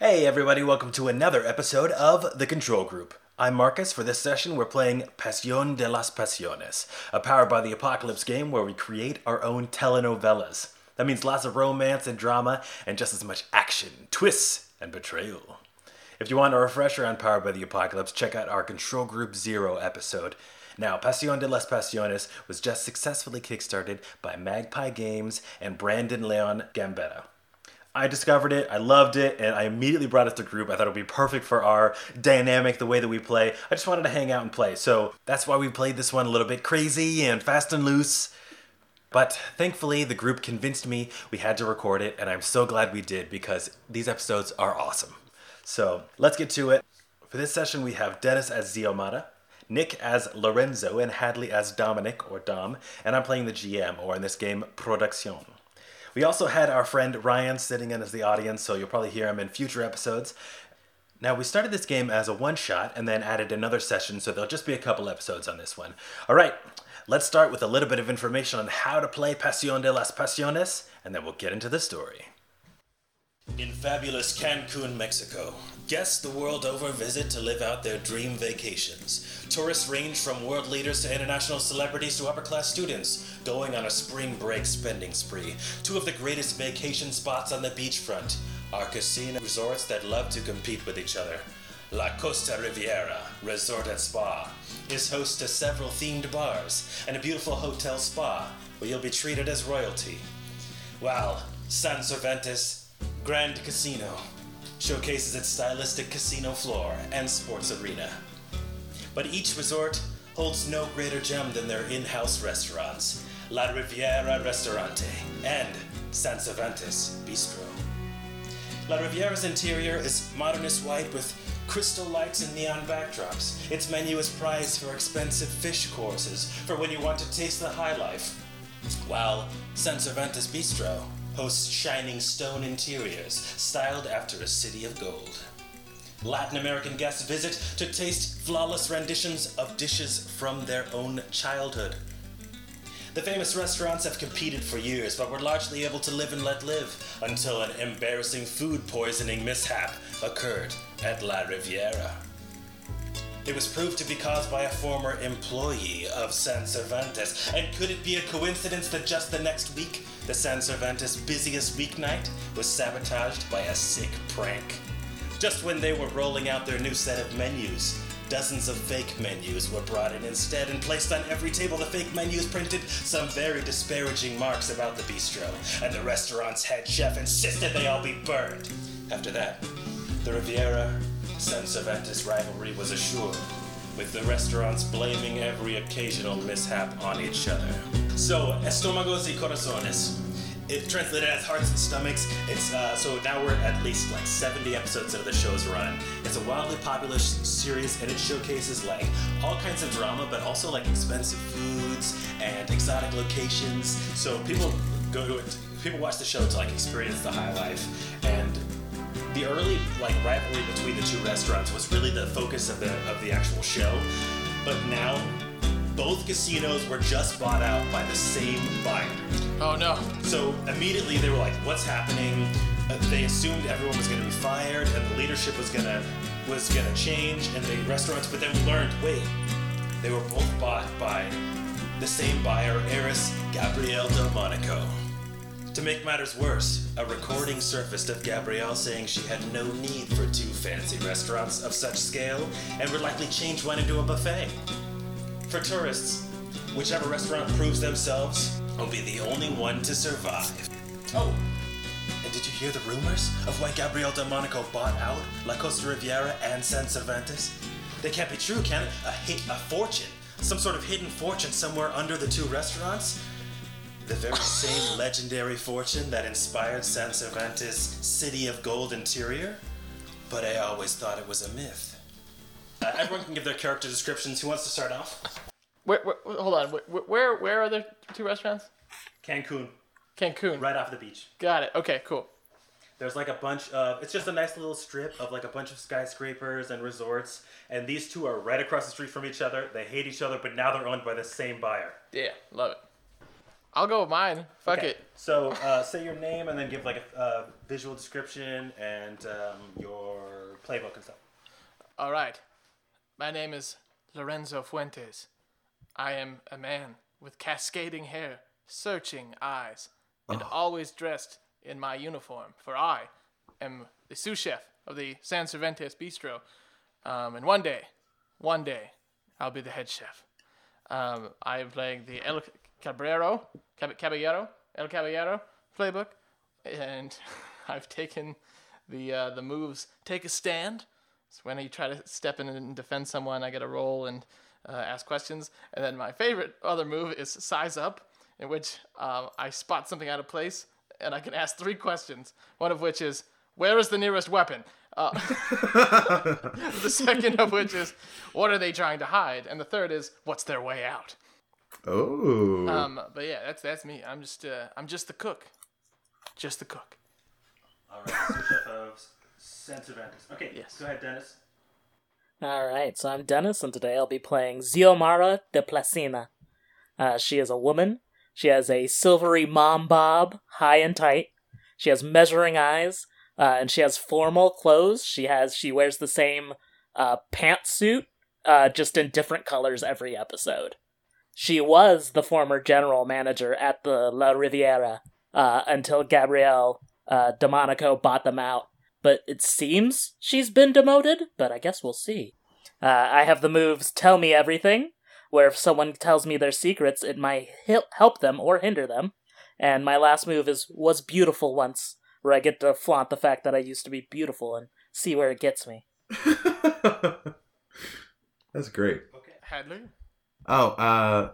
Hey everybody, welcome to another episode of The Control Group. I'm Marcus. For this session, we're playing Pasión de las Pasiones, a Powered by the Apocalypse game where we create our own telenovelas. That means lots of romance and drama, and just as much action, twists, and betrayal. If you want a refresher on Powered by the Apocalypse, check out our Control Group Zero episode. Now, Pasión de las Pasiones was just successfully kickstarted by Magpie Games and Brandon Leon Gambetta. I discovered it, I loved it, and I immediately brought it to group. I thought it would be perfect for our dynamic, the way that we play. I just wanted to hang out and play. So that's why we played this one a little bit crazy and fast and loose. But thankfully, the group convinced me we had to record it, and I'm so glad we did because these episodes are awesome. So let's get to it. For this session, we have Dennis as Xiomara, Nick as Lorenzo, and Hadley as Dominic or Dom, and I'm playing the GM, or in this game, Producción. We also had our friend Ryan sitting in as the audience, so you'll probably hear him in future episodes. Now, we started this game as a one shot and then added another session, so there'll just be a couple episodes on this one. All right, let's start with a little bit of information on how to play Pasión de las Pasiones, and then we'll get into the story. In fabulous Cancun, Mexico, guests the world over visit to live out their dream vacations. Tourists range from world leaders to international celebrities to upper class students, going on a spring break spending spree. Two of the greatest vacation spots on the beachfront are casino resorts that love to compete with each other. La Costa Riviera Resort and Spa is host to several themed bars and a beautiful hotel spa where you'll be treated as royalty. While San Cervantes Grand Casino showcases its stylistic casino floor and sports arena. But each resort holds no greater gem than their in house restaurants La Riviera Restaurante and San Cervantes Bistro. La Riviera's interior is modernist white with crystal lights and neon backdrops. Its menu is prized for expensive fish courses for when you want to taste the high life. While San Cervantes Bistro hosts shining stone interiors styled after a city of gold. Latin American guests visit to taste flawless renditions of dishes from their own childhood. The famous restaurants have competed for years, but were largely able to live and let live until an embarrassing food poisoning mishap occurred at La Riviera. It was proved to be caused by a former employee of San Cervantes, and could it be a coincidence that just the next week, the San Cervantes' busiest weeknight was sabotaged by a sick prank? Just when they were rolling out their new set of menus, dozens of fake menus were brought in instead and placed on every table. The fake menus printed some very disparaging marks about the bistro, and the restaurant's head chef insisted they all be burned. After that, the Riviera San Cervantes rivalry was assured, with the restaurants blaming every occasional mishap on each other. So, estómagos y corazones. It translated as hearts and stomachs. It's uh, so now we're at least like 70 episodes into the show's run. It's a wildly popular series, and it showcases like all kinds of drama, but also like expensive foods and exotic locations. So people go to it. People watch the show to like experience the high life, and the early like rivalry between the two restaurants was really the focus of the of the actual show. But now both casinos were just bought out by the same buyer. Oh no. So immediately they were like, "What's happening?" Uh, they assumed everyone was going to be fired and the leadership was gonna was gonna change and the restaurants. But then we learned, wait, they were both bought by the same buyer, heiress Gabrielle Del Monaco. To make matters worse, a recording surfaced of Gabrielle saying she had no need for two fancy restaurants of such scale and would likely change one into a buffet. For tourists, whichever restaurant proves themselves will be the only one to survive. Oh, and did you hear the rumors of why Gabrielle Del Monaco bought out La Costa Riviera and San Cervantes? They can't be true, can it? A hit, a fortune, some sort of hidden fortune somewhere under the two restaurants. The very same legendary fortune that inspired San Cervantes' City of Gold interior? But I always thought it was a myth. Uh, everyone can give their character descriptions. Who wants to start off? Where, where, hold on. Where where are the two restaurants? Cancun, Cancun. right off the beach. Got it. Okay, cool. There's like a bunch of, it's just a nice little strip of like a bunch of skyscrapers and resorts. And these two are right across the street from each other. They hate each other, but now they're owned by the same buyer. Yeah, love it. I'll go with mine. Fuck Okay. it. So uh, say your name and then give like a, a visual description and um, your playbook and stuff. All right. My name is Lorenzo Fuentes. I am a man with cascading hair, searching eyes, and always dressed in my uniform, for I am the sous chef of the San Cervantes Bistro. Um, and one day, one day, I'll be the head chef. Um, I am playing the El Cabrero, Cab- Caballero, El Caballero playbook, and I've taken the uh, the moves. Take a stand. So when you try to step in and defend someone, I get a roll and uh, ask questions. And then my favorite other move is size up, in which um, I spot something out of place and I can ask three questions. One of which is, "Where is the nearest weapon?" Uh, the second of which is, "What are they trying to hide?" And the third is, "What's their way out?" Oh. Um, but yeah, that's that's me. I'm just uh, I'm just the cook, just the cook. All right, sous chef of San Cervantes. Okay, Yes. go ahead, Dennis. Alright, so I'm Dennis, and today I'll be playing Xiomara de Placina. Uh, she is a woman. She has a silvery mom bob, high and tight. She has measuring eyes, uh, and she has formal clothes. She has she wears the same uh, pantsuit, uh, just in different colors every episode. She was the former general manager at the La Riviera uh, until Gabrielle uh, DeMonico bought them out but it seems she's been demoted, but I guess we'll see. Uh, I have the moves Tell Me Everything, where if someone tells me their secrets, it might help them or hinder them. And my last move is Was Beautiful Once, where I get to flaunt the fact that I used to be beautiful and see where it gets me. That's great. Okay. Hadley. Oh, uh,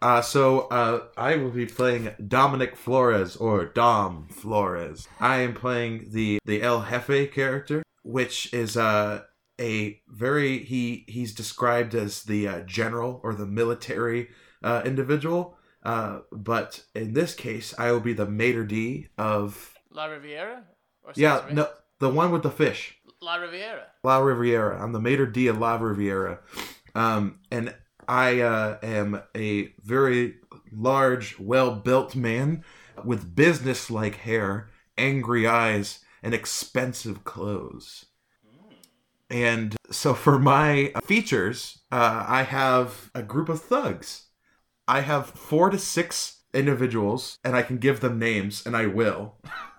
uh, so uh, I will be playing Dominic Flores or Dom Flores. I am playing the the El Jefe character, which is uh, a very he he's described as the uh, general or the military uh, individual. Uh, but in this case, I will be the maitre d of La Riviera. Or yeah no the one with the fish. La Riviera. La Riviera. I'm the maitre d of La Riviera, um, and I uh, am a very large, well-built man with business-like hair, angry eyes, and expensive clothes. And so for my features, uh, I have a group of thugs. I have four to six individuals, and I can give them names, and I will.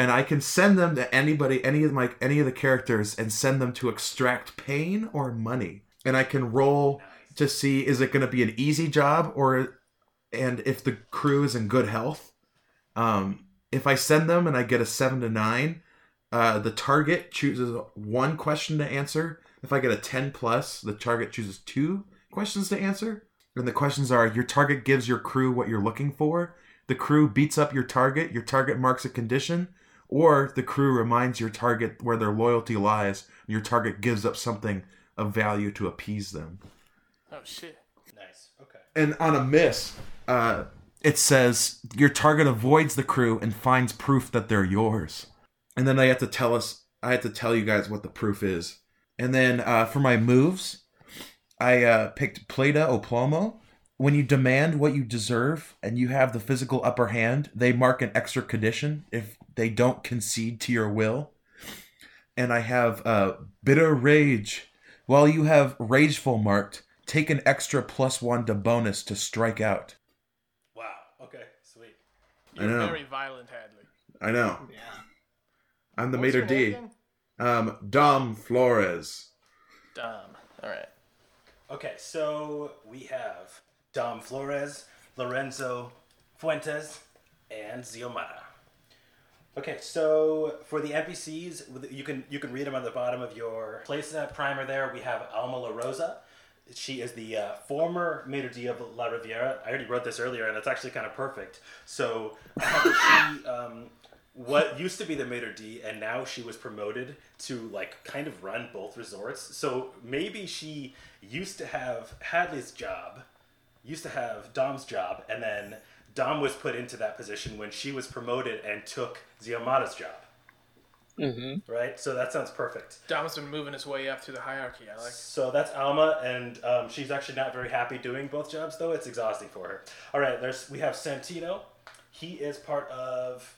and I can send them to anybody, any of my any of the characters, and send them to extract pain or money. And I can roll to see is it going to be an easy job or, and if the crew is in good health. Um, if I send them and I get a seven to nine, uh, the target chooses one question to answer. If I get a ten plus, the target chooses two questions to answer. And the questions are: your target gives your crew what you're looking for. The crew beats up your target. Your target marks a condition or the crew reminds your target where their loyalty lies, and your target gives up something of value to appease them. Oh shit. Nice. Okay. And on a miss, uh, it says your target avoids the crew and finds proof that they're yours. And then I have to tell us, I have to tell you guys what the proof is. And then uh, for my moves, I uh, picked Plata o Plomo. When you demand what you deserve and you have the physical upper hand, they mark an extra condition if they don't concede to your will. And I have uh, Bitter Rage. While you have Rageful marked, take an extra plus one to bonus to strike out. Wow. Okay. Sweet. I You're know. very violent, Hadley. I know. Yeah. I'm the What's maitre your name d. again? Um, Dom Flores. Dom. All right. Okay, so we have Dom Flores, Lorenzo Fuentes, and Xiomara. Okay, so for the NPCs, you can you can read them on the bottom of your playset primer. There, we have Alma La Rosa. She is the uh, former maitre d' of La Riviera. I already wrote this earlier, and it's actually kind of perfect. So that she, um, what used to be the maitre d' and now she was promoted to like kind of run both resorts. So maybe she used to have Hadley's job, used to have Dom's job, and then Dom was put into that position when she was promoted and took Xiomara's job. Mm-hmm. right? So that sounds perfect. Dom's been moving his way up through the hierarchy. I like. So that's Alma, and um, she's actually not very happy doing both jobs, though. It's exhausting for her. All right, there's we have Santino. He is part of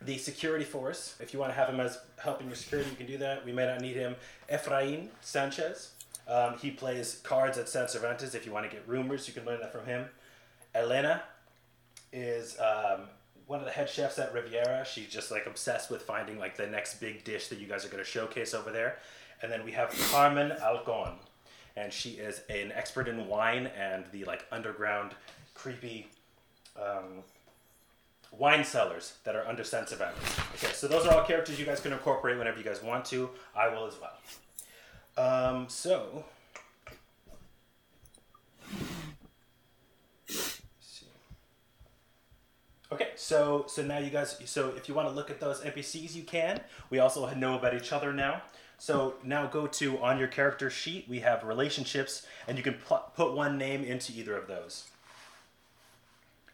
the security force. If you want to have him as helping your security, you can do that. We may not need him. Efrain Sanchez. Um, he plays cards at San Cervantes. If you want to get rumors, you can learn that from him. Elena is um, one of the head chefs at Riviera. She's just like obsessed with finding like the next big dish that you guys are going to showcase over there. And then we have Carmen Alcon, and she is an expert in wine and the like underground, creepy um, wine cellars that are under Cervantes. Okay, so those are all characters you guys can incorporate whenever you guys want to. I will as well. Um, so. let's see. Okay, so so now you guys, so if you want to look at those NPCs, you can. We also know about each other now. So now go to on your character sheet. We have relationships, and you can pl- put one name into either of those.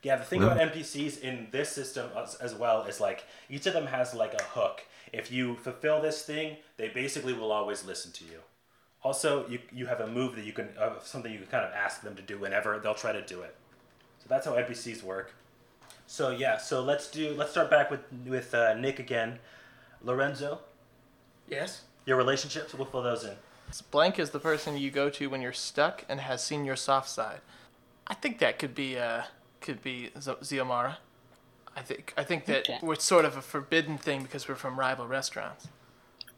Yeah, the thing about NPCs in this system as, as well is like each of them has like a hook. If you fulfill this thing, they basically will always listen to you. Also, you you have a move that you can uh, something you can kind of ask them to do whenever they'll try to do it. So that's how NPCs work. So yeah, so let's do let's start back with with uh, Nick again. Lorenzo, Yes. your relationships, we'll fill those in. Blank is the person you go to when you're stuck and has seen your soft side. I think that could be uh could be Z- Xiomara. I think I think that Okay. we're sort of a forbidden thing because we're from rival restaurants.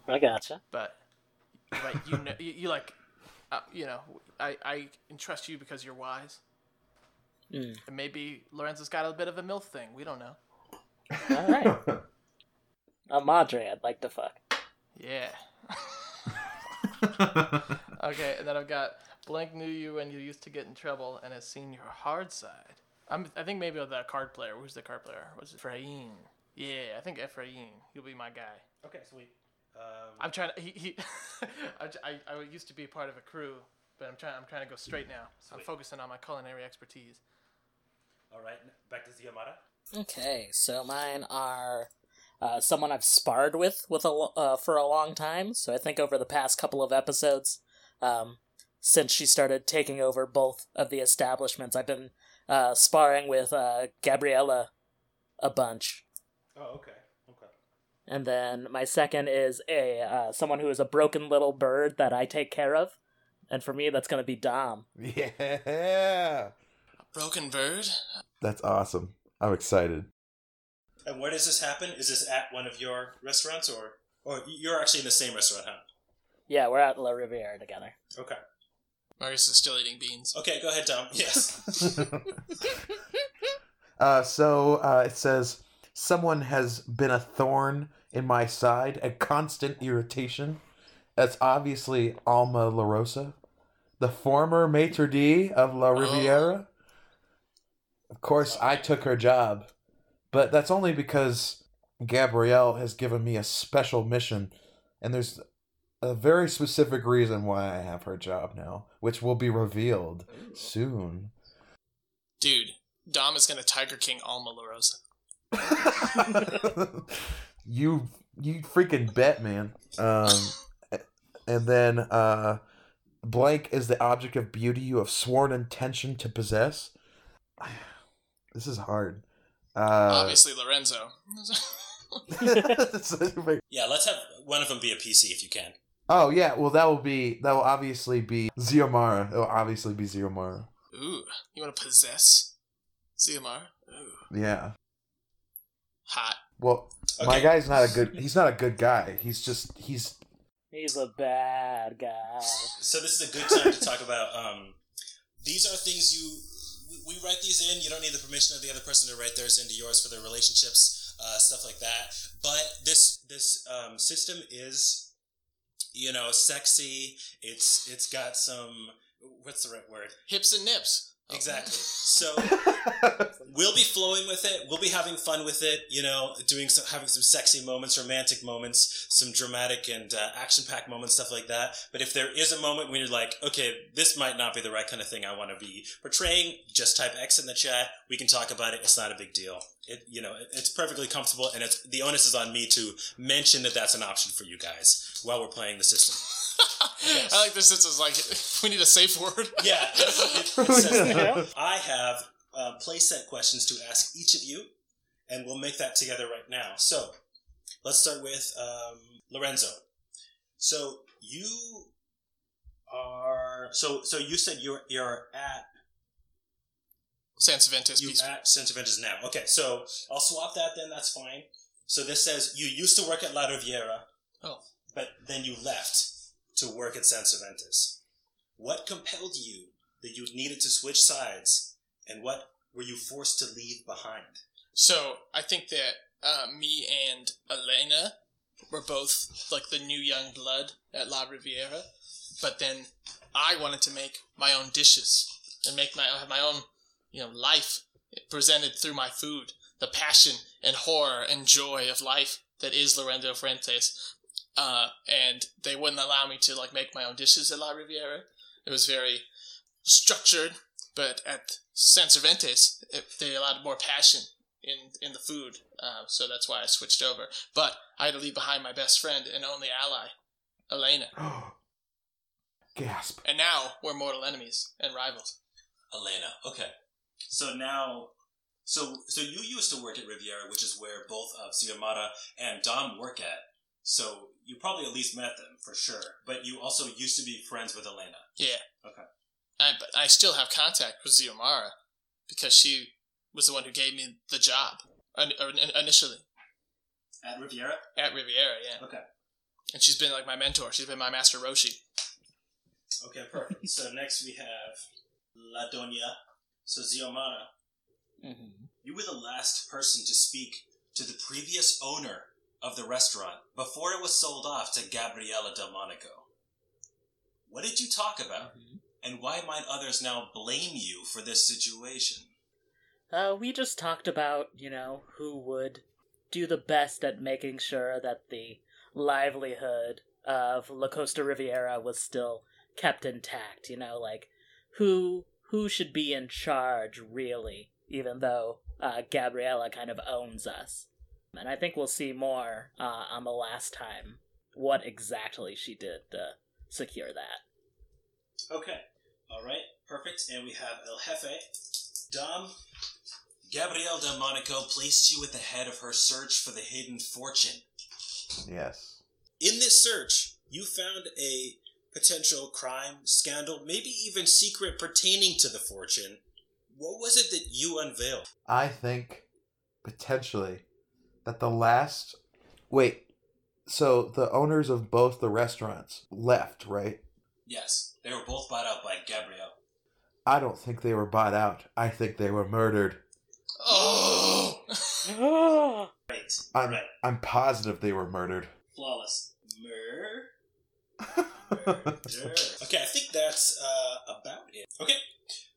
I gotcha. But like you know you, you like uh, you know I I entrust you because you're wise. Mm. And maybe Lorenzo's got a bit of a milf thing. We don't know. All right. A madre, I'd like to fuck. Yeah. Okay, and then I've got Blank knew you when you used to get in trouble and has seen your hard side. I'm, I think maybe the card player. Who's the card player? Was it Efrain? Yeah, I think Efrain. He'll be my guy. Okay, sweet. Um, I'm trying to. He, he I, I, I used to be part of a crew, but I'm trying. I'm trying to go straight now. I'm focusing on my culinary expertise. All right, back to Xiomara. Okay, so mine are uh, someone I've sparred with with a uh, for a long time. So I think over the past couple of episodes, um, since she started taking over both of the establishments, I've been uh, sparring with uh, Gabriella a bunch. Oh, okay, okay. And then my second is a uh, someone who is a broken little bird that I take care of, and for me that's gonna be Dom. Yeah. Broken bird. That's awesome. I'm excited. And where does this happen? Is this at one of your restaurants, or or you're actually in the same restaurant, huh? Yeah, we're at La Riviera together. Okay. Marius is still eating beans. Okay, go ahead, Tom. Yes. Uh, so uh, it says, Someone has been a thorn in my side, a constant irritation. That's obviously Alma La Rosa, the former maitre d' of La Riviera. Of course, I took her job, but that's only because Gabrielle has given me a special mission, and there's a very specific reason why I have her job now, which will be revealed soon. Dude, Dom is gonna Tiger King Alma Rosa. you you freaking bet, man. Um, and then uh, blank is the object of beauty you have sworn intention to possess. This is hard. Uh, Obviously, Lorenzo. yeah, let's have one of them be a PC if you can. oh yeah, well that will be that will obviously be Xiomara. It will obviously be Xiomara. Ooh, you want to possess Ziomar? Ooh, Yeah. hot. Well, my guy's not a good. He's not a good guy. He's just he's He's a bad guy. So this is a good time to talk about. Um, these are things you we, write these in. You don't need the permission of the other person to write theirs into yours for their relationships, uh, stuff like that. But this this um, system is, you know, sexy. It's it's got some. What's the right word? Hips and nips. Oh. Exactly. So we'll be flowing with it. We'll be having fun with it. You know, doing some, having some sexy moments, romantic moments, some dramatic and uh, action-packed moments, stuff like that. But if there is a moment when you're like, okay, this might not be the right kind of thing I want to be portraying, just type X in the chat. We can talk about it. It's not a big deal. it, you know, it- it's perfectly comfortable, and it's the onus is on me to mention that that's an option for you guys while we're playing the system. I like this. This is like we need a safe word. Yeah, it, it, it says. Yeah. I have uh, playset questions to ask each of you, and we'll make that together right now. So, let's start with um, Lorenzo. So you are so so you said you're you're at San Cervantes. you Peace. at Sentiventus now. Okay, so I'll swap that then. That's fine. So this says you used to work at La Riviera, Oh. but then you left to work at San Cervantes. What compelled you that you needed to switch sides, and what were you forced to leave behind? So I think that uh, me and Elena were both like the new young blood at La Riviera, but then I wanted to make my own dishes and make my have my own you know life presented through my food, the passion and horror and joy of life that is Lorenzo Fuentes. Uh, and they wouldn't allow me to like make my own dishes at La Riviera. It was very structured, but at San Cervantes, it, they allowed more passion in in the food. Uh, so that's why I switched over. But I had to leave behind my best friend and only ally, Elena. Gasp. And now we're mortal enemies and rivals. Elena. Okay. So now, so so you used to work at Riviera, which is where both of Xiomara and Dom work at. So you probably at least met them for sure. But you also used to be friends with Elena. Yeah. Okay. I, but I still have contact with Xiomara because she was the one who gave me the job in, in- initially At Riviera. at Riviera. Yeah. Okay. And she's been like my mentor. She's been my master Roshi. Okay, perfect. so next we have La Doña. So Xiomara, Mm-hmm. you were the last person to speak to the previous owner of the restaurant before it was sold off to Gabriela Delmonico. What did you talk about? And why might others now blame you for this situation? Uh, we just talked about, you know, who would do the best at making sure that the livelihood of La Costa Riviera was still kept intact, you know, like who who should be in charge really, even though uh, Gabriella kind of owns us. And I think we'll see more uh, on the last time what exactly she did to secure that. Okay. All right. Perfect. And we have El Jefe. Dom. Gabrielle Delmonico placed you at the head of her search for the hidden fortune. Yes. In this search, you found a potential crime, scandal, maybe even secret pertaining to the fortune. What was it that you unveiled? I think potentially that the last. Wait. So the owners of both the restaurants left, right? Yes, they were both bought out by Gabriel. I don't think they were bought out. I think they were murdered. Oh! Right. I'm right. I'm positive they were murdered. Flawless. Mur. Murder. Okay, I think that's uh, about it. Okay,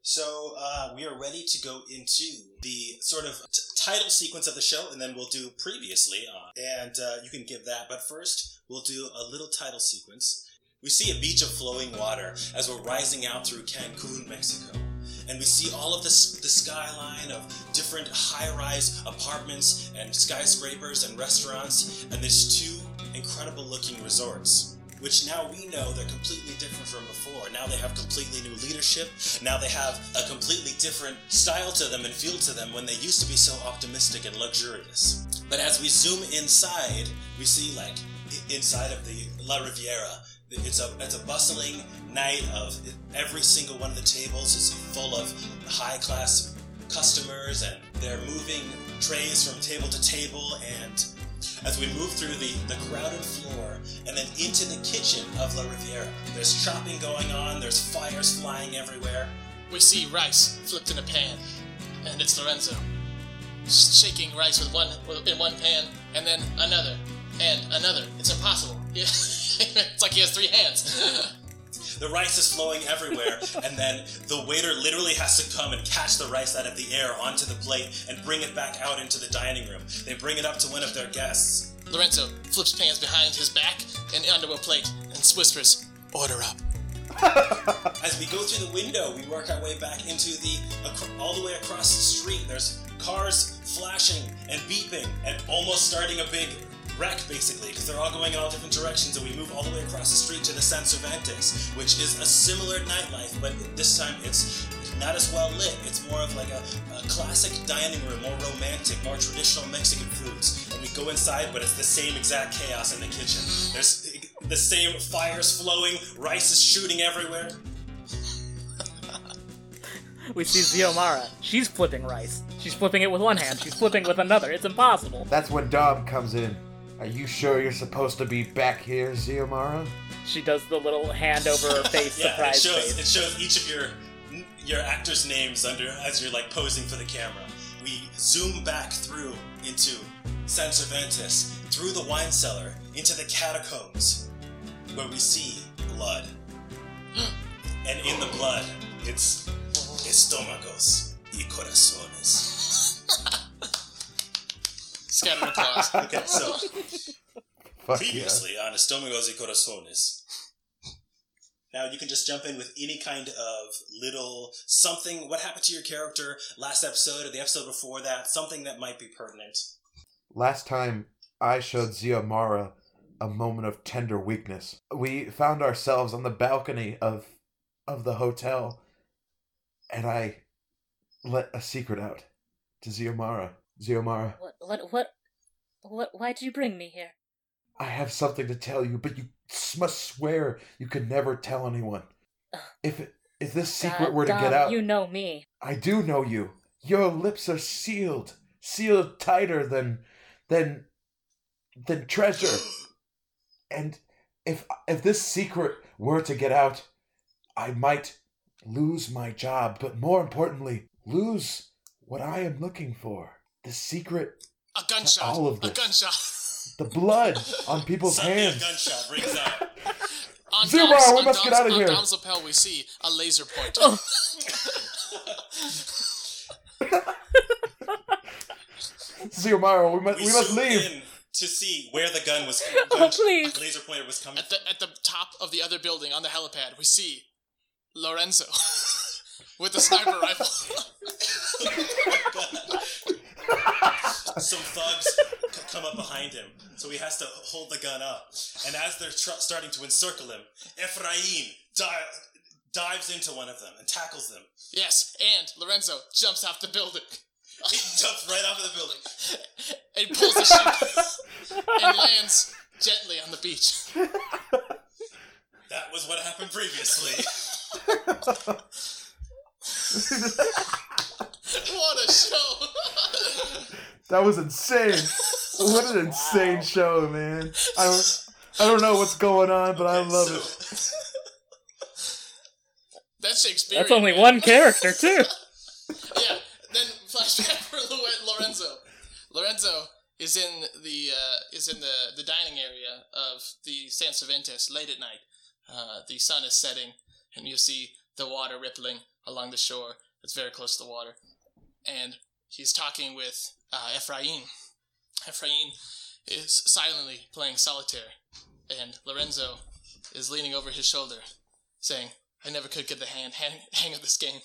so uh, we are ready to go into the sort of t- title sequence of the show, and then we'll do previously on. And uh, you can give that, but first, we'll do a little title sequence. We see a beach of flowing water as we're rising out through Cancun, Mexico. And we see all of this, the skyline of different high rise apartments and skyscrapers and restaurants, and there's two incredible looking resorts which now we know they're completely different from before. Now they have completely new leadership. Now they have a completely different style to them and feel to them when they used to be so optimistic and luxurious. But as we zoom inside, we see like inside of the La Riviera, it's a it's a bustling night of every single one of the tables is full of high class customers and they're moving trays from table to table and as we move through the, the crowded floor and then into the kitchen of La Riviera. There's chopping going on, there's fires flying everywhere. We see rice flipped in a pan, and it's Lorenzo shaking rice with one in one pan, and then another, and another. It's impossible. It's like he has three hands. The rice is flowing everywhere, and then the waiter literally has to come and catch the rice out of the air onto the plate and bring it back out into the dining room. They bring it up to one of their guests. Lorenzo flips pans behind his back and onto a plate and whispers, "Order up." As we go through the window, we work our way back into the all the way across the street. There's cars flashing and beeping and almost starting a big wreck, basically, because they're all going in all different directions, and we move all the way across the street to the San Cervantes, which is a similar nightlife, but this time it's not as well lit. It's more of like a, a classic dining room, more romantic, more traditional Mexican foods. And we go inside, but it's the same exact chaos in the kitchen. There's the same fires flowing, rice is shooting everywhere. We see Xiomara. She's flipping rice. She's flipping it with one hand. She's flipping with another. It's impossible. That's when Dom comes in. Are you sure you're supposed to be back here, Xiomara? She does the little hand over her face Yeah, it shows face. it shows each of your your actors' names under as you're like posing for the camera. We zoom back through into San Cervantes, through the wine cellar, into the catacombs, where we see blood. Mm. and in the blood, it's estómagos y corazones. Scattered applause. Okay, so Fuck previously on Estómagos y Corazones. Now you can just jump in with any kind of little something. What happened to your character last episode or the episode before that? Something that might be pertinent. Last time I showed Xiomara a moment of tender weakness. We found ourselves on the balcony of of the hotel, and I let a secret out to Xiomara. Xiomara, What? What? What? What? Why did you bring me here? I have something to tell you, but you must swear you could never tell anyone. If it, if this secret God, were to get out, you know me. I do know you. Your lips are sealed, sealed tighter than than than treasure. And if if this secret were to get out, I might lose my job, but more importantly, lose what I am looking for. The secret, A gunshot. all of A this. gunshot. the blood on people's Suddenly a hands. gunshot rings out. On Zero, Dom's- we on must get out of on here. Dom's lapel, we see a laser pointer. Oh. Xiomara, we must We, we must leave. in to see where the gun was. Oh, gun- please. Laser pointer was coming. At the at the top of the other building on the helipad, we see Lorenzo with a sniper rifle. Oh some thugs c- come up behind him, so he has to hold the gun up. And as they're tr- starting to encircle him, Ephraim di- dives into one of them and tackles them. yes, and Lorenzo jumps off the building He jumps right off of the building. and pulls the chute and lands gently on the beach. That was what happened previously. What a show! That was insane. what an insane show, man. I don't, I don't know what's going on, but I love So- it. That's Shakespearean. That's only man. one character too. yeah. Then flashback for Lorenzo. Lorenzo is in the uh, is in the, the dining area of the San Cervantes late at night. Uh, the sun is setting, and you see the water rippling along the shore. It's very close to the water, and he's talking with uh, Ephraim. Ephraim is silently playing solitaire, and Lorenzo is leaning over his shoulder, saying, "I never could get the hang hang, hang of this game."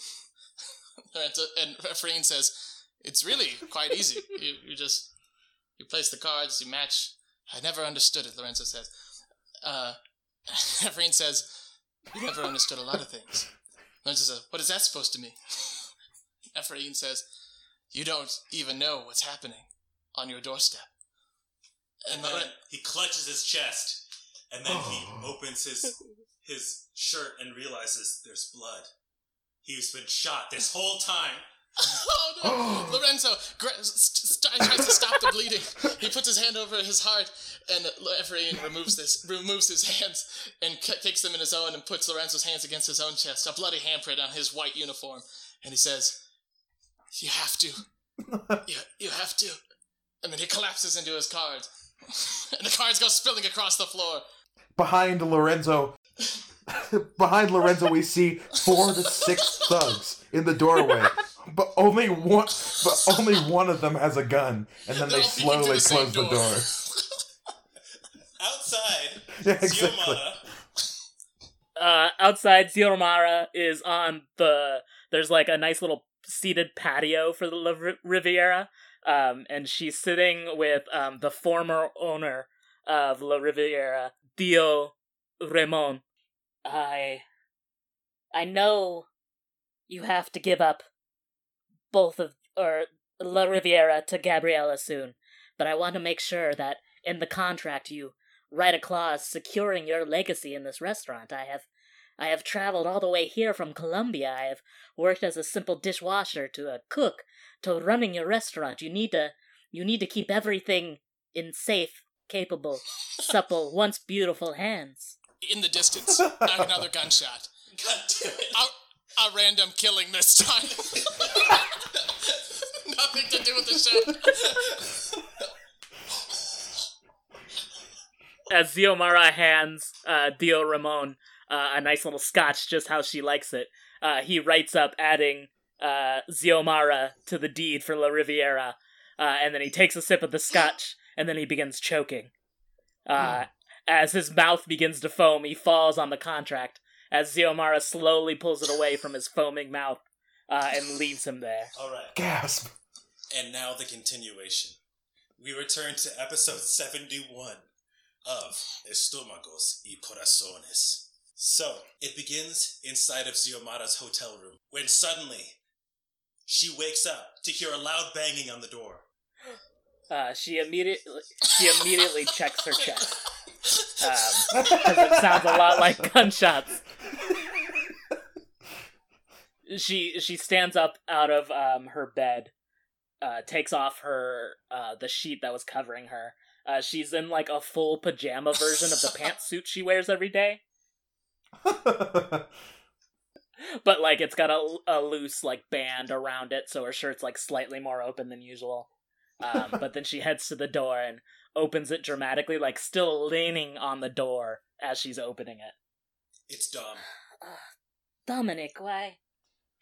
Lorenzo, and Ephraim says, "It's really quite easy. You, you just you place the cards, you match. I never understood it." Lorenzo says. Uh, Ephraim says, "You never understood a lot of things." Lorenzo says, "What is that supposed to mean?" Ephraim says, "You don't even know what's happening on your doorstep." And then he clutches his chest, and then he oh. opens his his shirt and realizes there's blood. He's been shot this whole time. Oh no! Oh. Lorenzo gra- st- st- tries to stop the bleeding. He puts his hand over his heart, and Ephraim removes this, removes his hands, and k- kicks them in his own, and puts Lorenzo's hands against his own chest, a bloody handprint on his white uniform, and he says, "You have to, you, you have to," and then he collapses into his cards, and the cards go spilling across the floor. Behind Lorenzo, behind Lorenzo, we see four to six thugs in the doorway, but only one, but only one of them has a gun, and then they They're all slowly the same close the door. door. Outside, Yeah, exactly. Uh, outside, Xiomara is on the. There's like a nice little seated patio for the La Riviera, um, and she's sitting with um, the former owner of La Riviera, Tío Ramon. I, I know, you have to give up both of or La Riviera to Gabriella soon, but I want to make sure that in the contract you write a clause securing your legacy in this restaurant. I have I have traveled all the way here from Colombia. I have worked as a simple dishwasher to a cook to running your restaurant. You need to you need to keep everything in safe, capable, supple, once beautiful hands. In the distance, another gunshot. God damn it. A, a random killing this time. Nothing to do with the show. As Xiomara hands uh, Tío Ramon uh, a nice little scotch, just how she likes it, uh, he writes up adding uh, Xiomara to the deed for La Riviera, uh, and then he takes a sip of the scotch, and then he begins choking. Uh, as his mouth begins to foam, he falls on the contract as Xiomara slowly pulls it away from his foaming mouth uh, and leaves him there. All right. Gasp. And now the continuation. We return to episode 71 of Estómagos y Corazones. So, it begins inside of Xiomara's hotel room when suddenly she wakes up to hear a loud banging on the door. Uh, she immediately she immediately checks her chest because it sounds a lot like gunshots. She she stands up out of um, her bed, uh, takes off her uh, the sheet that was covering her. Uh, she's in like a full pajama version of the pantsuit she wears every day, but like it's got a, a loose like band around it, so her shirt's like slightly more open than usual. Um, but then she heads to the door and opens it dramatically, like still leaning on the door as she's opening it. It's Dom. Dominic, why,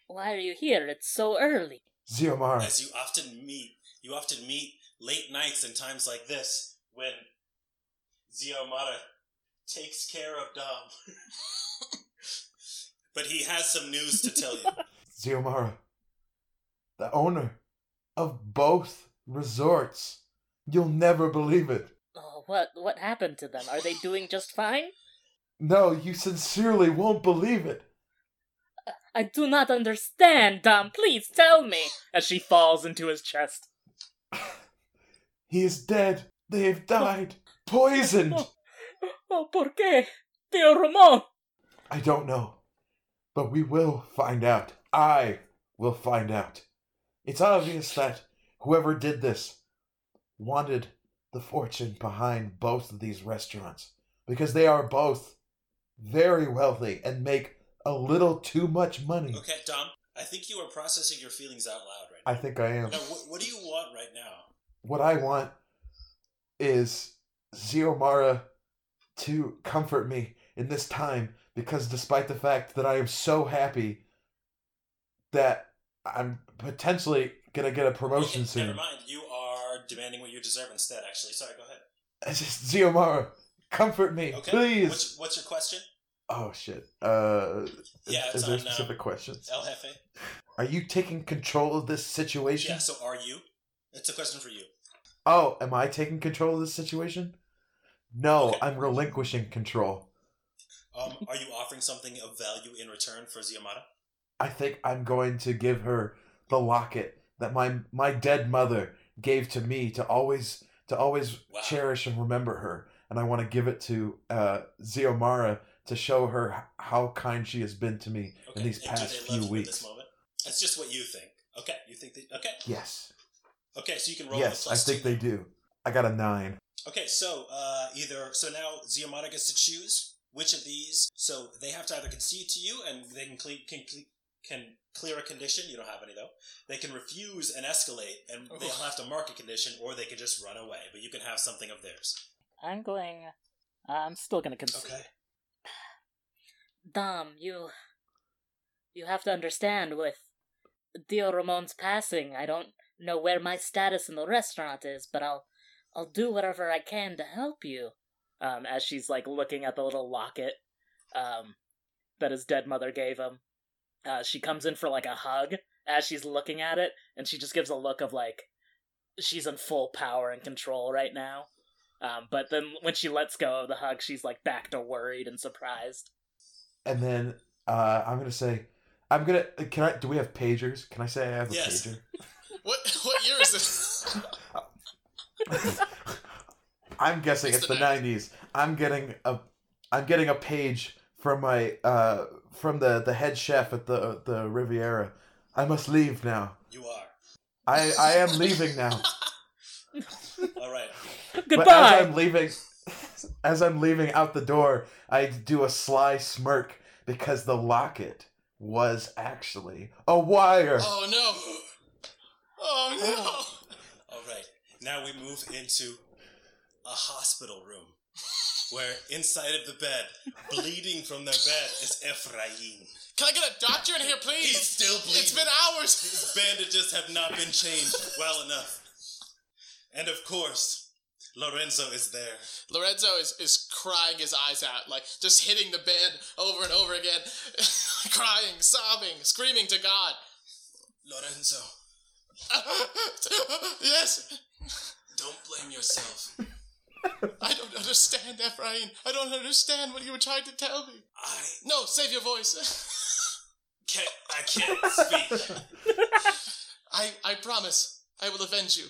why are you here? It's so early. Xiomara. As you often meet, you often meet late nights and times like this when Xiomara takes care of Dom. but he has some news to tell you. Xiomara. The owner of both resorts. You'll never believe it. Oh, what, what happened to them? Are they doing just fine? No, you sincerely won't believe it. I do not understand, Dom. Please tell me. As she falls into his chest. He is dead. They have died. Poisoned. Oh, Oh, por qué? Tío Ramon. I don't know. But we will find out. I will find out. It's obvious that whoever did this wanted the fortune behind both of these restaurants because they are both very wealthy and make a little too much money. Okay, Dom, I think you are processing your feelings out loud right now. I think I am. Now, what, what do you want right now? What I want is Xiomara to comfort me in this time because despite the fact that I am so happy that I'm potentially gonna get a promotion Okay, soon. Never mind. You are demanding what you deserve instead, actually. Sorry, go ahead. It's just Xiomara, comfort me, Okay. please. What's, what's your question? Oh shit. Uh, Yeah, is it's there specific questions? El Jefe? Are you taking control of this situation? Yeah, so are you? It's a question for you. Oh, am I taking control of this situation? No, Okay. I'm relinquishing control. Um, are you offering something of value in return for Xiomara? I think I'm going to give her the locket that my my dead mother gave to me to always to always Wow. cherish and remember her, and I want to give it to uh, Xiomara to show her how kind she has been to me Okay. in these and past few love you in weeks. That's just what you think. Okay, you think they. Okay, Yes, okay, so you can roll yes, I think two. they do. I got a nine. Okay, so uh, either so now Xiomara gets to choose which of these. So they have to either concede to you, and they can cle- can cle- can clear a condition. You don't have any though. They can refuse and escalate, and they'll have to mark a condition, or they can just run away. But you can have something of theirs. I'm going. I'm still gonna concede. Okay. Dom, you. You have to understand with Tío Ramon's passing, I don't know where my status in the restaurant is, but I'll. I'll do whatever I can to help you. Um, as she's like looking at the little locket, um, that his dead mother gave him. Uh, she comes in for like a hug, as she's looking at it, and she just gives a look of like she's in full power and control right now. Um, but then when she lets go of the hug, she's like back to worried and surprised. And then uh, I'm gonna say, I'm gonna. Can I? Do we have pagers? Can I say I have a Yes. pager? What what year is this? I'm guessing It's it's, the the '90s. I'm getting a. I'm getting a page from my uh from the the head chef at the the Riviera. I must leave now. You are. I I am leaving now. All right. Goodbye. But as I'm leaving, as I'm leaving out the door, I do a sly smirk because the locket was actually a wire. Oh no! Oh All right. Now we move into a hospital room where inside of the bed, bleeding from their bed, is Ephraim. Can I get a doctor in here, please? He's still bleeding. It's been hours. His bandages have not been changed well enough. And of course, Lorenzo is there. Lorenzo is, is crying his eyes out, like just hitting the bed over and over again, crying, sobbing, screaming to God. Lorenzo, yes, don't blame yourself. I don't understand, Ephraim. I don't understand what you were trying to tell me. I No, save your voice. can't. I can't speak. I I promise I will avenge you,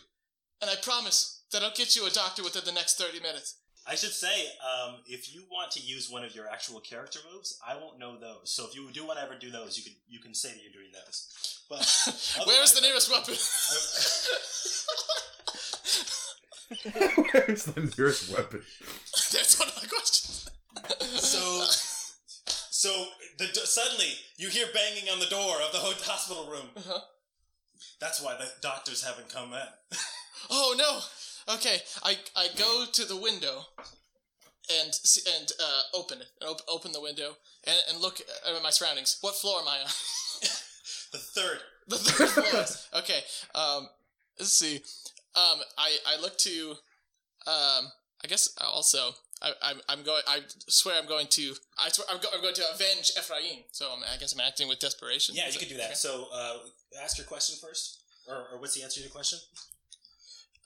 and I promise that I'll get you a doctor within the next thirty minutes. I should say, um, if you want to use one of your actual character moves, I won't know those. So if you do want to ever do those, you can you can say that you're doing those. But Where's the nearest weapon? Where's the nearest weapon? That's one of my questions. So, so the suddenly you hear banging on the door of the hospital room. Uh-huh. That's why the doctors haven't come in. Oh no. Okay, I I go to the window and and uh, open it. Op- open the window and, and look at my surroundings. What floor am I on? The third. the third floor. Okay. Um. Let's see. Um. I I look to. Um. I guess also. I, I'm, I'm going. I swear I'm going to. I swear I'm, go, I'm going to avenge Ephraim. So I'm, I guess I'm acting with desperation. Yeah, Is you it- can do that. okay. So, uh, ask your question first, or, or what's the answer to your question?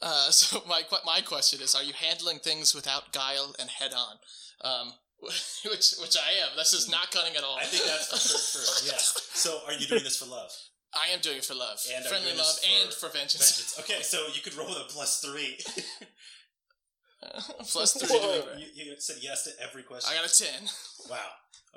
Uh, so my my question is: Are you handling things without guile and head on? Um, which which I am. This is not cunning at all. I think that's for sure true. Yeah. So, are you doing this for love? I am doing it for love, And friendly love, this and for for vengeance. Vengeance. Okay, so you could roll a plus three. Plus three. So you, you, you said yes to every question. I got a ten. Wow.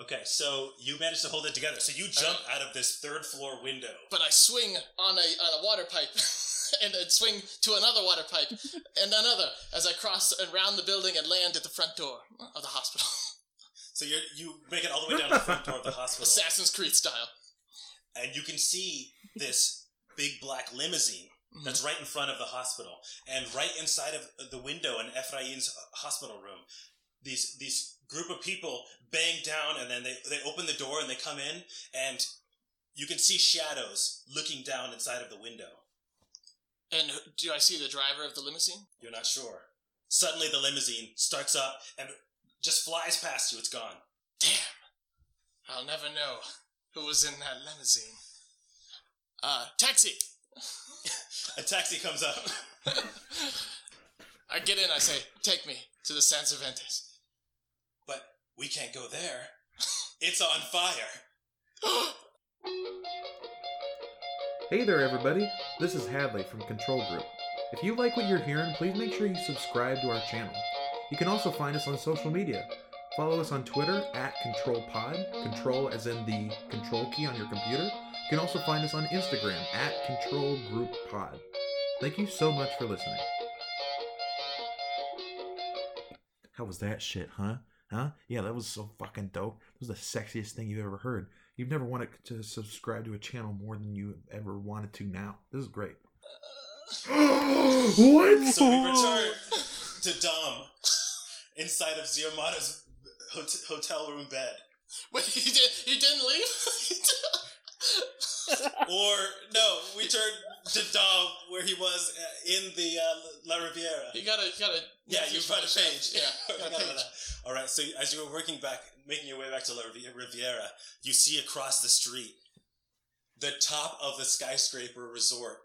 Okay, so you managed to hold it together. So you uh, jump out of this third floor window. But I swing on a on a water pipe, and then swing to another water pipe, and another as I cross around the building and land at the front door of the hospital, So you you make it all the way down to the front door of the hospital, Assassin's Creed style. and you can see this big black limousine Mm-hmm. that's right in front of the hospital, and right inside of the window in Ephraim's hospital room, these these group of people bang down, and then they they open the door and they come in, and you can see shadows looking down inside of the window. And do I see the driver of the limousine? You're not sure. Suddenly, the limousine starts up and just flies past you. It's gone. Damn. I'll never know who was in that limousine. Uh, taxi! A taxi comes up. I get in, I say, take me to the San Cervantes. But we can't go there. It's on fire. Hey there, everybody. This is Hadley from Control Group. If you like what you're hearing, please make sure you subscribe to our channel. You can also find us on social media. Follow us on Twitter at ControlPod, control as in the control key on your computer. You can also find us on Instagram at Control Group Pod. Thank you so much for listening. How was that shit, huh? Huh? Yeah, that was so fucking dope. That was the sexiest thing you've ever heard. You've never wanted to subscribe to a channel more than you ever wanted to now. This is great. what? So we return to Dom inside of Xiomara's hot- hotel room bed. Wait, he, did, he didn't leave? Or, no, we turned to Dom where he was uh, in the uh, La Riviera. you gotta, you gotta. Yeah, you fish found a for page. Yeah, I got a forgot about page. that. All right, so as you were working back, making your way back to La Riviera, you see across the street the top of the skyscraper resort,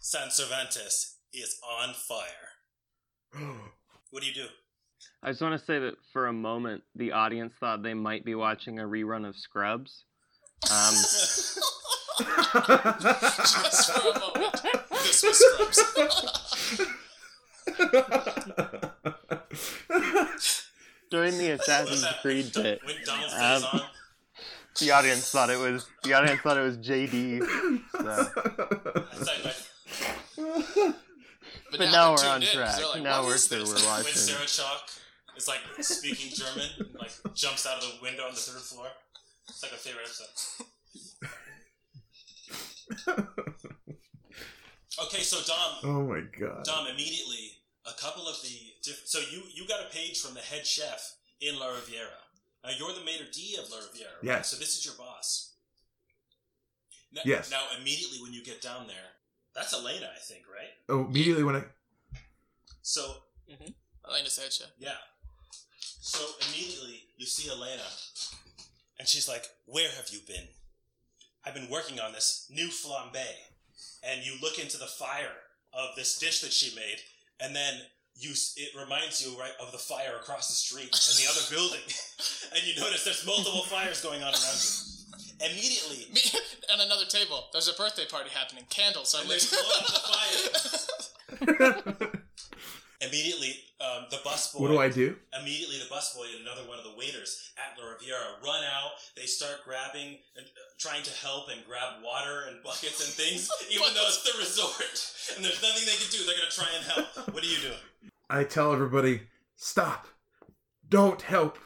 San Cervantes, is on fire. What do you do? I just want to say that for a moment, the audience thought they might be watching a rerun of Scrubs. Um, Just for a moment. This was Scrubs. during the Assassin's? Creed bit, Um, the audience thought it was the audience thought it was JD. So. That's like, like, But now we're on tuned track. like, Now we're is sure this?" we're watching. when watching. Sarah Chalk is like speaking German, and, like jumps out of the window on the third floor. It's like a favorite episode. Okay, so Dom, oh my god. Dom, immediately a couple of the diff- so you you got a page from the head chef in La Riviera. Now you're the maitre d of La Riviera. Right? Yes. So this is your boss. Now, Yes. Now immediately when you get down there, that's Elena, I think, right? Oh, immediately when I So mm-hmm. Elena's head chef. yeah. So immediately you see Elena, and she's like, "Where have you been? I've been working on this new flambe." And you look into the fire of this dish that she made, and then you it reminds you right of the fire across the street in the other building, and you notice there's multiple fires going on around you. Immediately, Me and another table. There's a birthday party happening. Candles are and they lit. blow out the fire. Immediately, um, the busboy. what do I do? Immediately, the busboy and another one of the waiters at La Riviera run out. They start grabbing, and uh, trying to help and grab water and buckets and things, even though it's the resort and there's nothing they can do. They're gonna try and help. What are you doing? I tell everybody, stop. Don't help.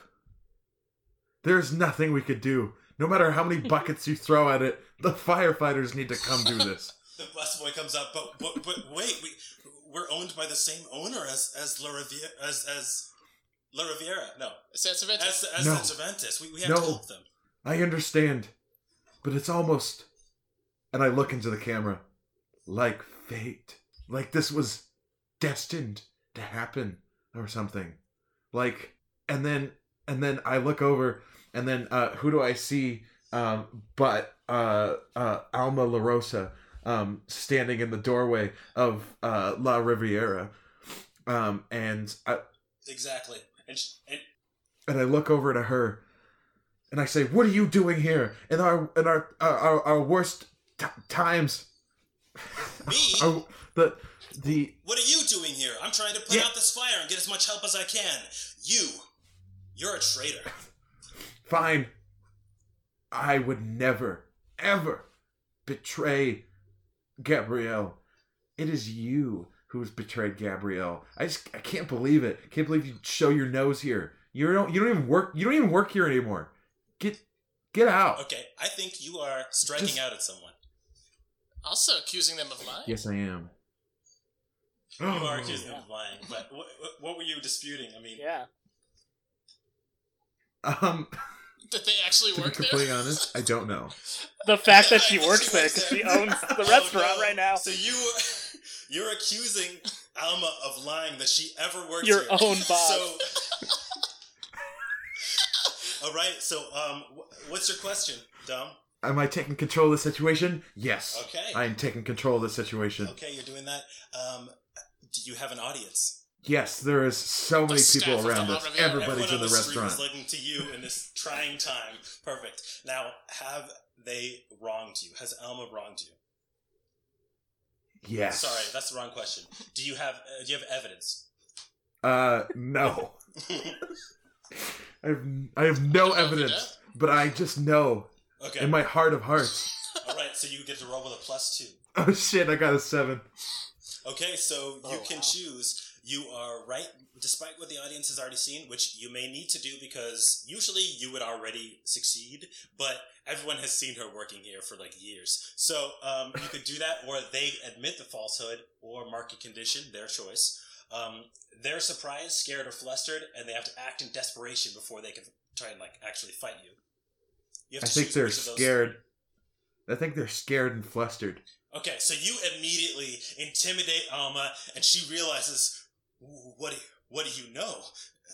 There's nothing we could do. No matter how many buckets you throw at it, the firefighters need to come do this. The busboy comes up, but but, but wait, we we're owned by the same owner as as La Riviera as as La Riviera. No, San Cervantes. as as No. San Cervantes. We we have No. to help them. I understand, but it's almost. And I look into the camera, like fate. Like this was destined to happen or something. Like, and then, and then I look over, and then uh, who do I see? Um, but uh, uh, Alma La Rosa um, standing in the doorway of uh, La Riviera. Um, and I, Exactly. And, sh- and and I look over to her, and I say, "What are you doing here in our in our our, our, our worst t- times?" me. Our- the the What are you doing here? I'm trying to put Yeah. out this fire and get as much help as I can. You, you're a traitor. fine. I would never ever betray Gabrielle. It is you who's betrayed Gabrielle. I just I can't believe it. Can't believe you show your nose here. You don't you don't even work you don't even work here anymore. Get get out. Okay, I think you are striking Just- out at someone. also accusing them of lying. Yes, I am. You are accusing them of lying, but what, what were you disputing? I mean, Yeah. Um, Did they actually to be completely there? honest, I don't know. The fact that she think works there works because she owns the Oh, restaurant no. right now. So you, you're accusing Alma of lying that she ever worked Your here. own boss. So, all right. So, um, wh- what's your question, Dom? Am I taking control of the situation? Yes. Okay. I am taking control of the situation. Okay, you're doing that. Um, do you have an audience? Yes, there is so many staff people around us. Riviera. Everybody's Everyone in on the the street restaurant. is looking to you in this trying time. Perfect. Now, have they wronged you? Has Alma wronged you? Yes. Sorry, that's the wrong question. Do you have uh, do you have evidence? Uh, no. I have, I have no I don't know if you evidence, but I just know Okay. in my heart of hearts. All right. So you get to roll with a plus two. Oh shit! I got a seven. Okay, so you Oh, can wow. choose. You are right, despite what the audience has already seen, which you may need to do because usually you would already succeed, but everyone has seen her working here for like years. So um, you could do that, or they admit the falsehood or market condition, their choice. Um, they're surprised, scared, or flustered, and they have to act in desperation before they can try and like actually fight you. You have I think they're which of those- scared. I think they're scared and flustered. Okay, so you immediately intimidate Alma, and she realizes, what do you, what do you know?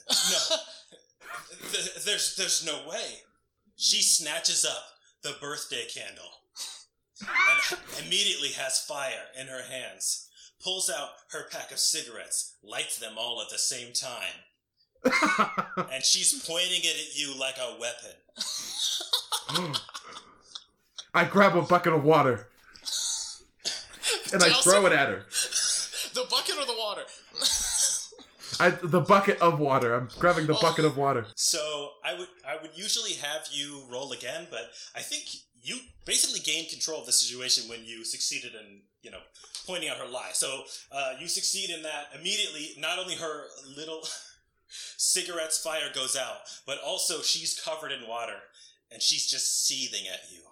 No, Th- there's there's no way. She snatches up the birthday candle and immediately has fire in her hands, pulls out her pack of cigarettes, lights them all at the same time, and she's pointing it at you like a weapon. I grab a bucket of water and I throw it. it at her. The bucket or the water? I, the bucket of water. I'm grabbing the bucket of water. So I would I would usually have you roll again, but I think you basically gained control of the situation when you succeeded in you know pointing out her lie. So uh, you succeed in that immediately. Not only her little cigarette's fire goes out, but also she's covered in water and she's just seething at you,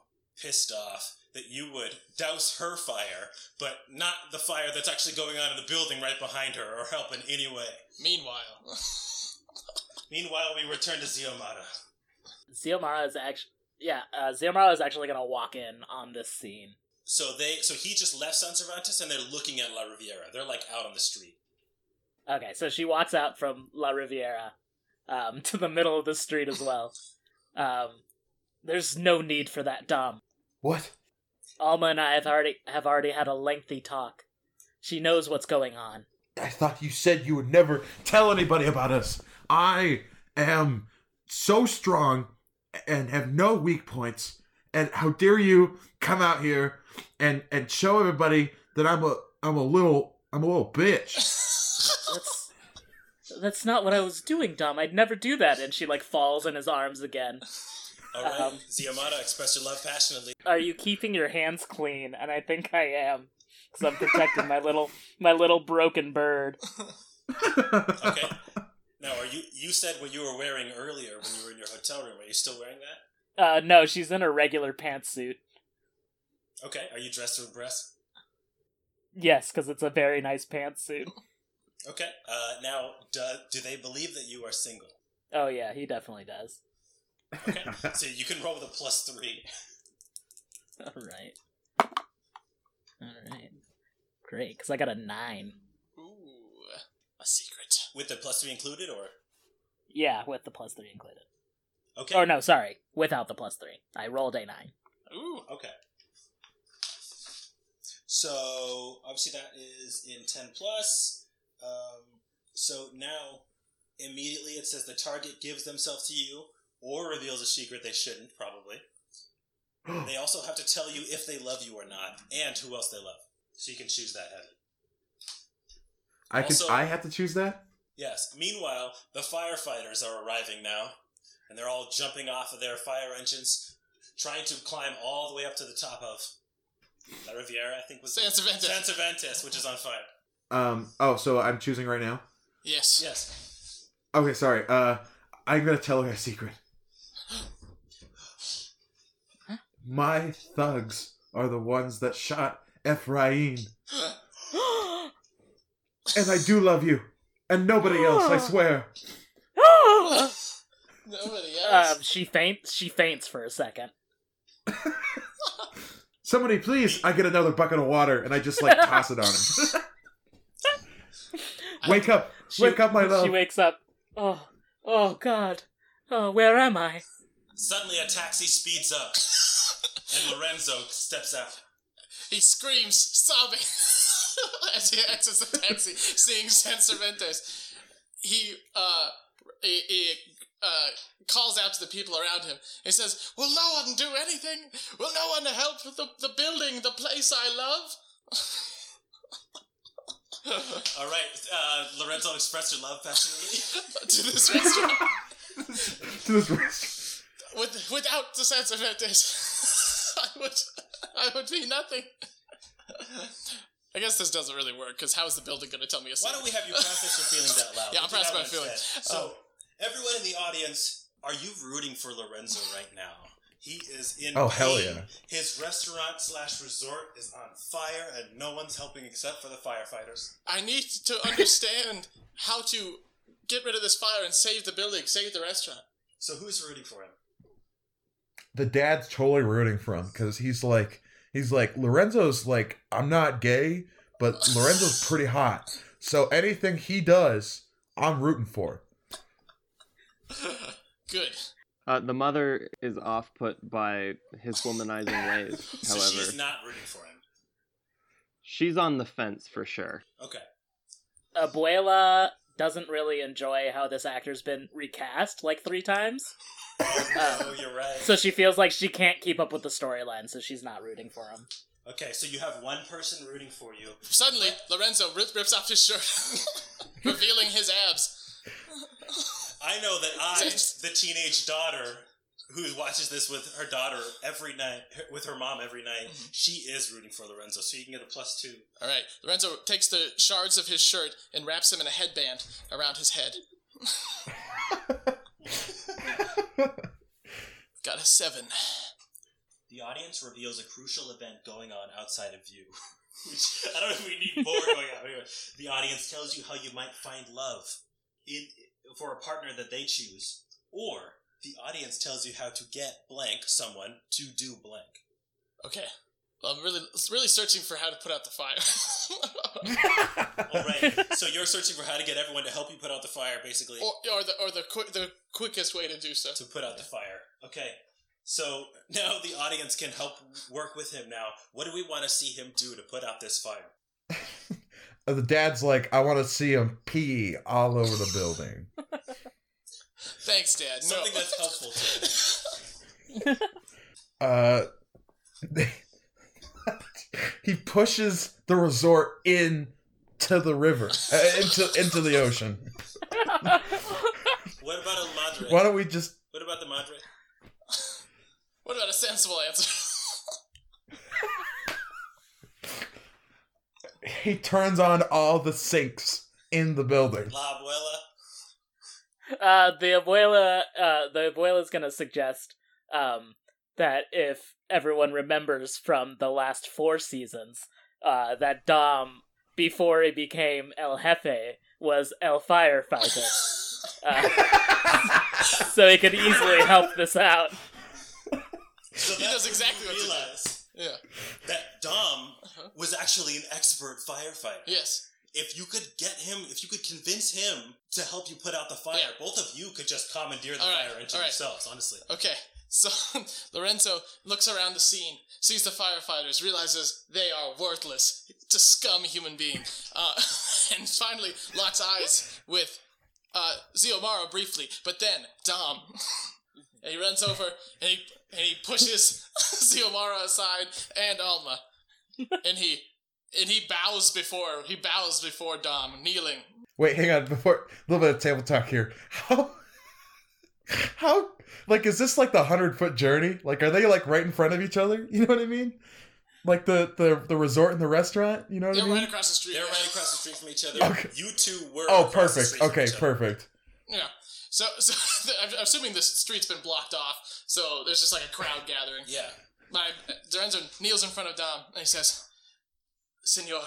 pissed off that you would douse her fire, but not the fire that's actually going on in the building right behind her or help in any way. Meanwhile, Meanwhile, we return to Xiomara. Xiomara is actually yeah, uh, Xiomara is actually gonna walk in on this scene. So they, so he just left San Cervantes, and they're looking at La Riviera. They're like out on the street. Okay, so she walks out from La Riviera um, to the middle of the street as well. Um, there's no need for that, Dom. What? Alma and I have already have already had a lengthy talk. She knows what's going on. I thought you said you would never tell anybody about us. I am so strong and have no weak points. And how dare you come out here and and show everybody that I'm a I'm a little I'm a little bitch. That's that's not what I was doing, Dom. I'd never do that. And she like falls in his arms again. All right, Um, Xiomara, express your love passionately. Are you keeping your hands clean? And I think I am, because I'm protecting my little my little broken bird. Okay. now, are you? You said what you were wearing earlier when you were in your hotel room. Are you still wearing that? Uh, no, she's in a regular pantsuit. Okay. Are you dressed to impress? Yes, because it's a very nice pantsuit. Okay. Uh, now, do, do they believe that you are single? Oh yeah, he definitely does. Okay. so you can roll with a plus three. All right. All right. Great, because I got a nine. ooh, a secret. With the plus three included, or Yeah, with the plus three included. okay? Or no, sorry, without the plus three. I rolled a nine. Ooh, Okay. So obviously that is in ten plus. Um, so now immediately it says the target gives themselves to you or reveals a secret they shouldn't probably. they also have to tell you if they love you or not and who else they love. So you can choose that heavy. I can Also- I have to choose that? Yes. Meanwhile, the firefighters are arriving now, and they're all jumping off of their fire engines, trying to climb all the way up to the top of La Riviera. I think was San Cervantes. San Cervantes, which is on fire. Um oh, so I'm choosing right now? yes. Yes. Okay, sorry. Uh I'm gonna tell her a secret. My thugs are the ones that shot Ephraim. And I do love you. And nobody else, I swear. Nobody else. um, she faints. She faints for a second. Somebody please, I get another bucket of water and I just like toss it on him. Wake up. She, Wake up, my love. She wakes up. Oh, oh God. Oh, where am I? Suddenly, a taxi speeds up, and Lorenzo steps out. he screams, sobbing, as he exits the taxi, seeing San Cervantes. He, uh, he, he uh, calls out to the people around him. He says, Will no one do anything? Will no one help with the, the building, the place I love? All right, uh, Lorenzo expressed your love passionately. to this restaurant to this restaurant. with, without the San Cervantes. I would, I would be nothing. I guess this doesn't really work because how is the building going to tell me a Why don't we have you process your feelings out loud? Yeah, I'll We'll that process my feelings. instead. So, everyone in the audience, are you rooting for Lorenzo right now? He is in Oh, pain. hell yeah. His restaurant slash resort is on fire, and no one's helping except for the firefighters. I need to understand how to get rid of this fire and save the building, save the restaurant. So, who's rooting for him? The dad's totally rooting for him because he's like, he's like, Lorenzo's like, I'm not gay, but Lorenzo's pretty hot. So anything he does, I'm rooting for. Good. Uh, the mother is off put by his womanizing ways. So However, she's not rooting for him. she's on the fence for sure. Okay. Abuela doesn't really enjoy how this actor's been recast like three times. Um, oh, you're right. So she feels like she can't keep up with the storyline, so she's not rooting for him. Okay, so you have one person rooting for you. Suddenly, Lorenzo rip, rips off his shirt, revealing his abs. I know that I, the teenage daughter who watches this with her daughter every night, with her mom every night, mm-hmm. she is rooting for Lorenzo, so you can get a plus two. All right, Lorenzo takes the shards of his shirt and wraps them in a headband around his head. Got a seven. The audience reveals a crucial event going on outside of you. Which I don't know if we need more going on. Anyway, the audience tells you how you might find love in for a partner that they choose, or the audience tells you how to get blank someone to do blank. Okay. Well, I'm really, really searching for how to put out the fire. All right. so you're searching for how to get everyone to help you put out the fire, basically, or, or the, or the, quick, the quickest way to do so. to put out the fire. Okay. So now the audience can help work with him. Now, what do we want to see him do to put out this fire? the dad's like, I want to see him pee all over the building. Thanks, Dad. No. Something that's helpful to him. Uh, he pushes the resort in to the river, uh, into into the ocean. What about El Madre? Why don't we just? What about the Madre? What about a sensible answer? He turns on all the sinks in the building. La Abuela? Uh, the abuela, uh, the abuela's gonna suggest, um, that if everyone remembers from the last four seasons, uh, that Dom, before he became El Jefe, was El Firefighter. uh, so he could easily help this out. So He that's knows exactly what you to do. realize yeah. that Dom was actually an expert firefighter. Yes. If you could get him, if you could convince him to help you put out the fire, Yeah. both of you could just commandeer the All fire into all right. yourselves, honestly. Okay. So Lorenzo looks around the scene, sees the firefighters, realizes they are worthless, it's a scum human being, uh, and finally locks eyes with uh, Xiomara briefly. But then Dom, and he runs over and he and he pushes Xiomara aside and Alma, and he and he bows before he bows before Dom, kneeling. Wait, hang on. Before a little bit of table talk here. How? How? Like, is this like the hundred foot journey? Like, are they like right in front of each other? You know what I mean? Like the the the resort and the restaurant. You know what I mean? They're I mean? right across the street. They're right across the street from each other. Okay. You two were. oh, across the perfect. Okay, perfect. Yeah. So, so I'm assuming this street's been blocked off, so there's just like a crowd gathering. Yeah. My Lorenzo kneels in front of Dom and he says, "Senor,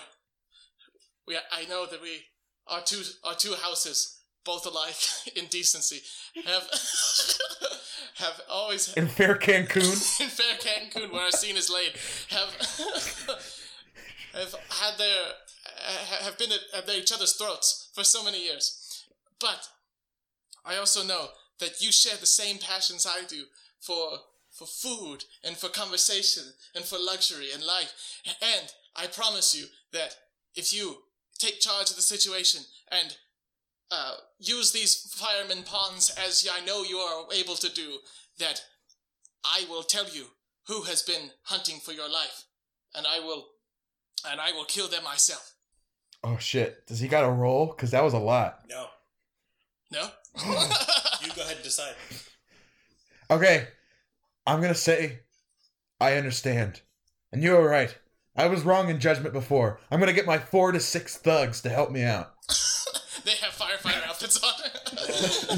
we I know that we our two our two houses, both alike in decency, have have always In fair Cancun. in fair Cancun, where our scene is laid, have have had their have been at, at each other's throats for so many years. But I also know that you share the same passions I do for for food and for conversation and for luxury and life. And I promise you that if you take charge of the situation and uh, use these fireman ponds as I know you are able to do, that I will tell you who has been hunting for your life, and I will, and I will kill them myself. Oh shit! Does he got a roll? Because that was a lot. No. No. You go ahead and decide. Okay, I'm gonna say, I understand, and you are right. I was wrong in judgment before. I'm gonna get my four to six thugs to help me out. they have firefighter outfits on.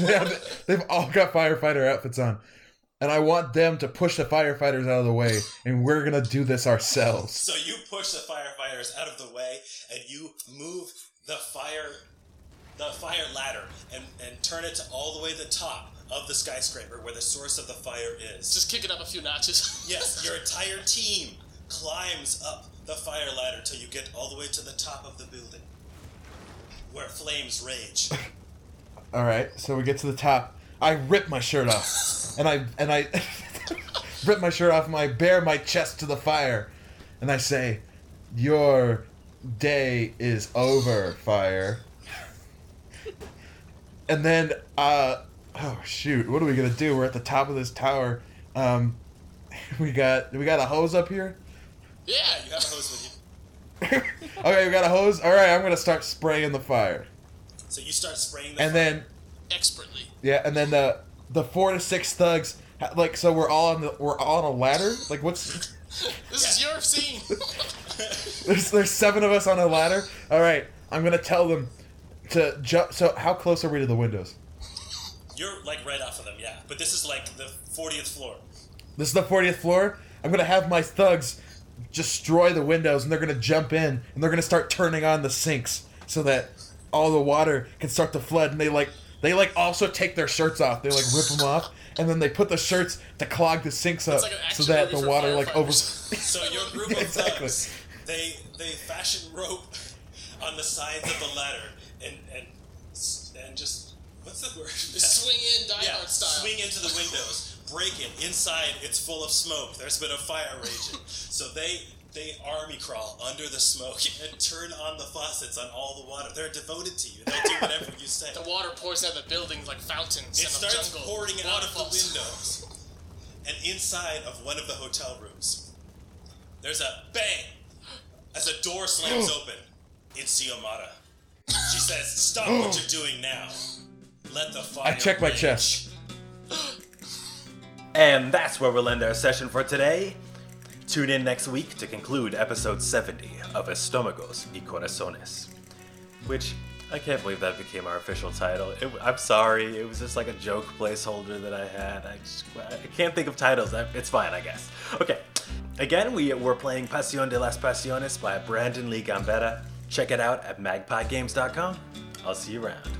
Yeah, they- They've all got firefighter outfits on. And I want them to push the firefighters out of the way, and we're gonna do this ourselves. So you push the firefighters out of the way, and you move the fire, the fire ladder, and and turn it to all the way to the top of the skyscraper where the source of the fire is. Just kick it up a few notches. Yes, your entire team climbs up the fire ladder till you get all the way to the top of the building, where flames rage. All right, so we get to the top. I rip my shirt off, and I and I rip my shirt off, and I bare my chest to the fire, and I say, "Your day is over, fire." And then, uh, oh shoot, what are we gonna do? We're at the top of this tower. Um, we got we got a hose up here. Yeah, you have a hose with you. okay, we got a hose. All right, I'm gonna start spraying the fire, So you start spraying the and fire then expertly. yeah, and then the the four to six thugs, ha- like so we're all on the we're all on a ladder. Like what's This is your scene. there's there's seven of us on a ladder. All right, I'm gonna tell them to jump. So how close are we to the windows? You're like right off of them, yeah. But this is like the 40th floor. This is the 40th floor. I'm gonna have my thugs destroy the windows, and they're gonna jump in, and they're gonna start turning on the sinks so that all the water can start to flood. And they like they like also take their shirts off. They like rip them off, and then they put the shirts to clog the sinks up like so that the water like over. So your group of Exactly. thugs, they they fashion rope on the sides of the ladder and and and just what's the word? Just swing in Die yeah, Hard style. swing into the windows, break it. Inside, it's full of smoke. There's been a fire raging. so they they army crawl under the smoke and turn on the faucets on all the water. They're devoted to you. They'll do whatever you say. The water pours out of the buildings like fountains It in starts jungle. pouring out of the windows. And inside of one of the hotel rooms, there's a bang as a door slams open. It's Xiomara. She says, Stop what you're doing now. Let the fire. I check my rage." chest. And that's where we'll end our session for today. Tune in next week to conclude episode 70 of Estomagos y Corazones. Which, I can't believe that became our official title. It, I'm sorry, it was just like a joke placeholder that I had. I, just, I can't think of titles. It's fine, I guess. Okay, again, we, we're playing Pasión de las Pasiones by Brandon Lee Gambetta. Check it out at magpiegames.com. I'll see you around.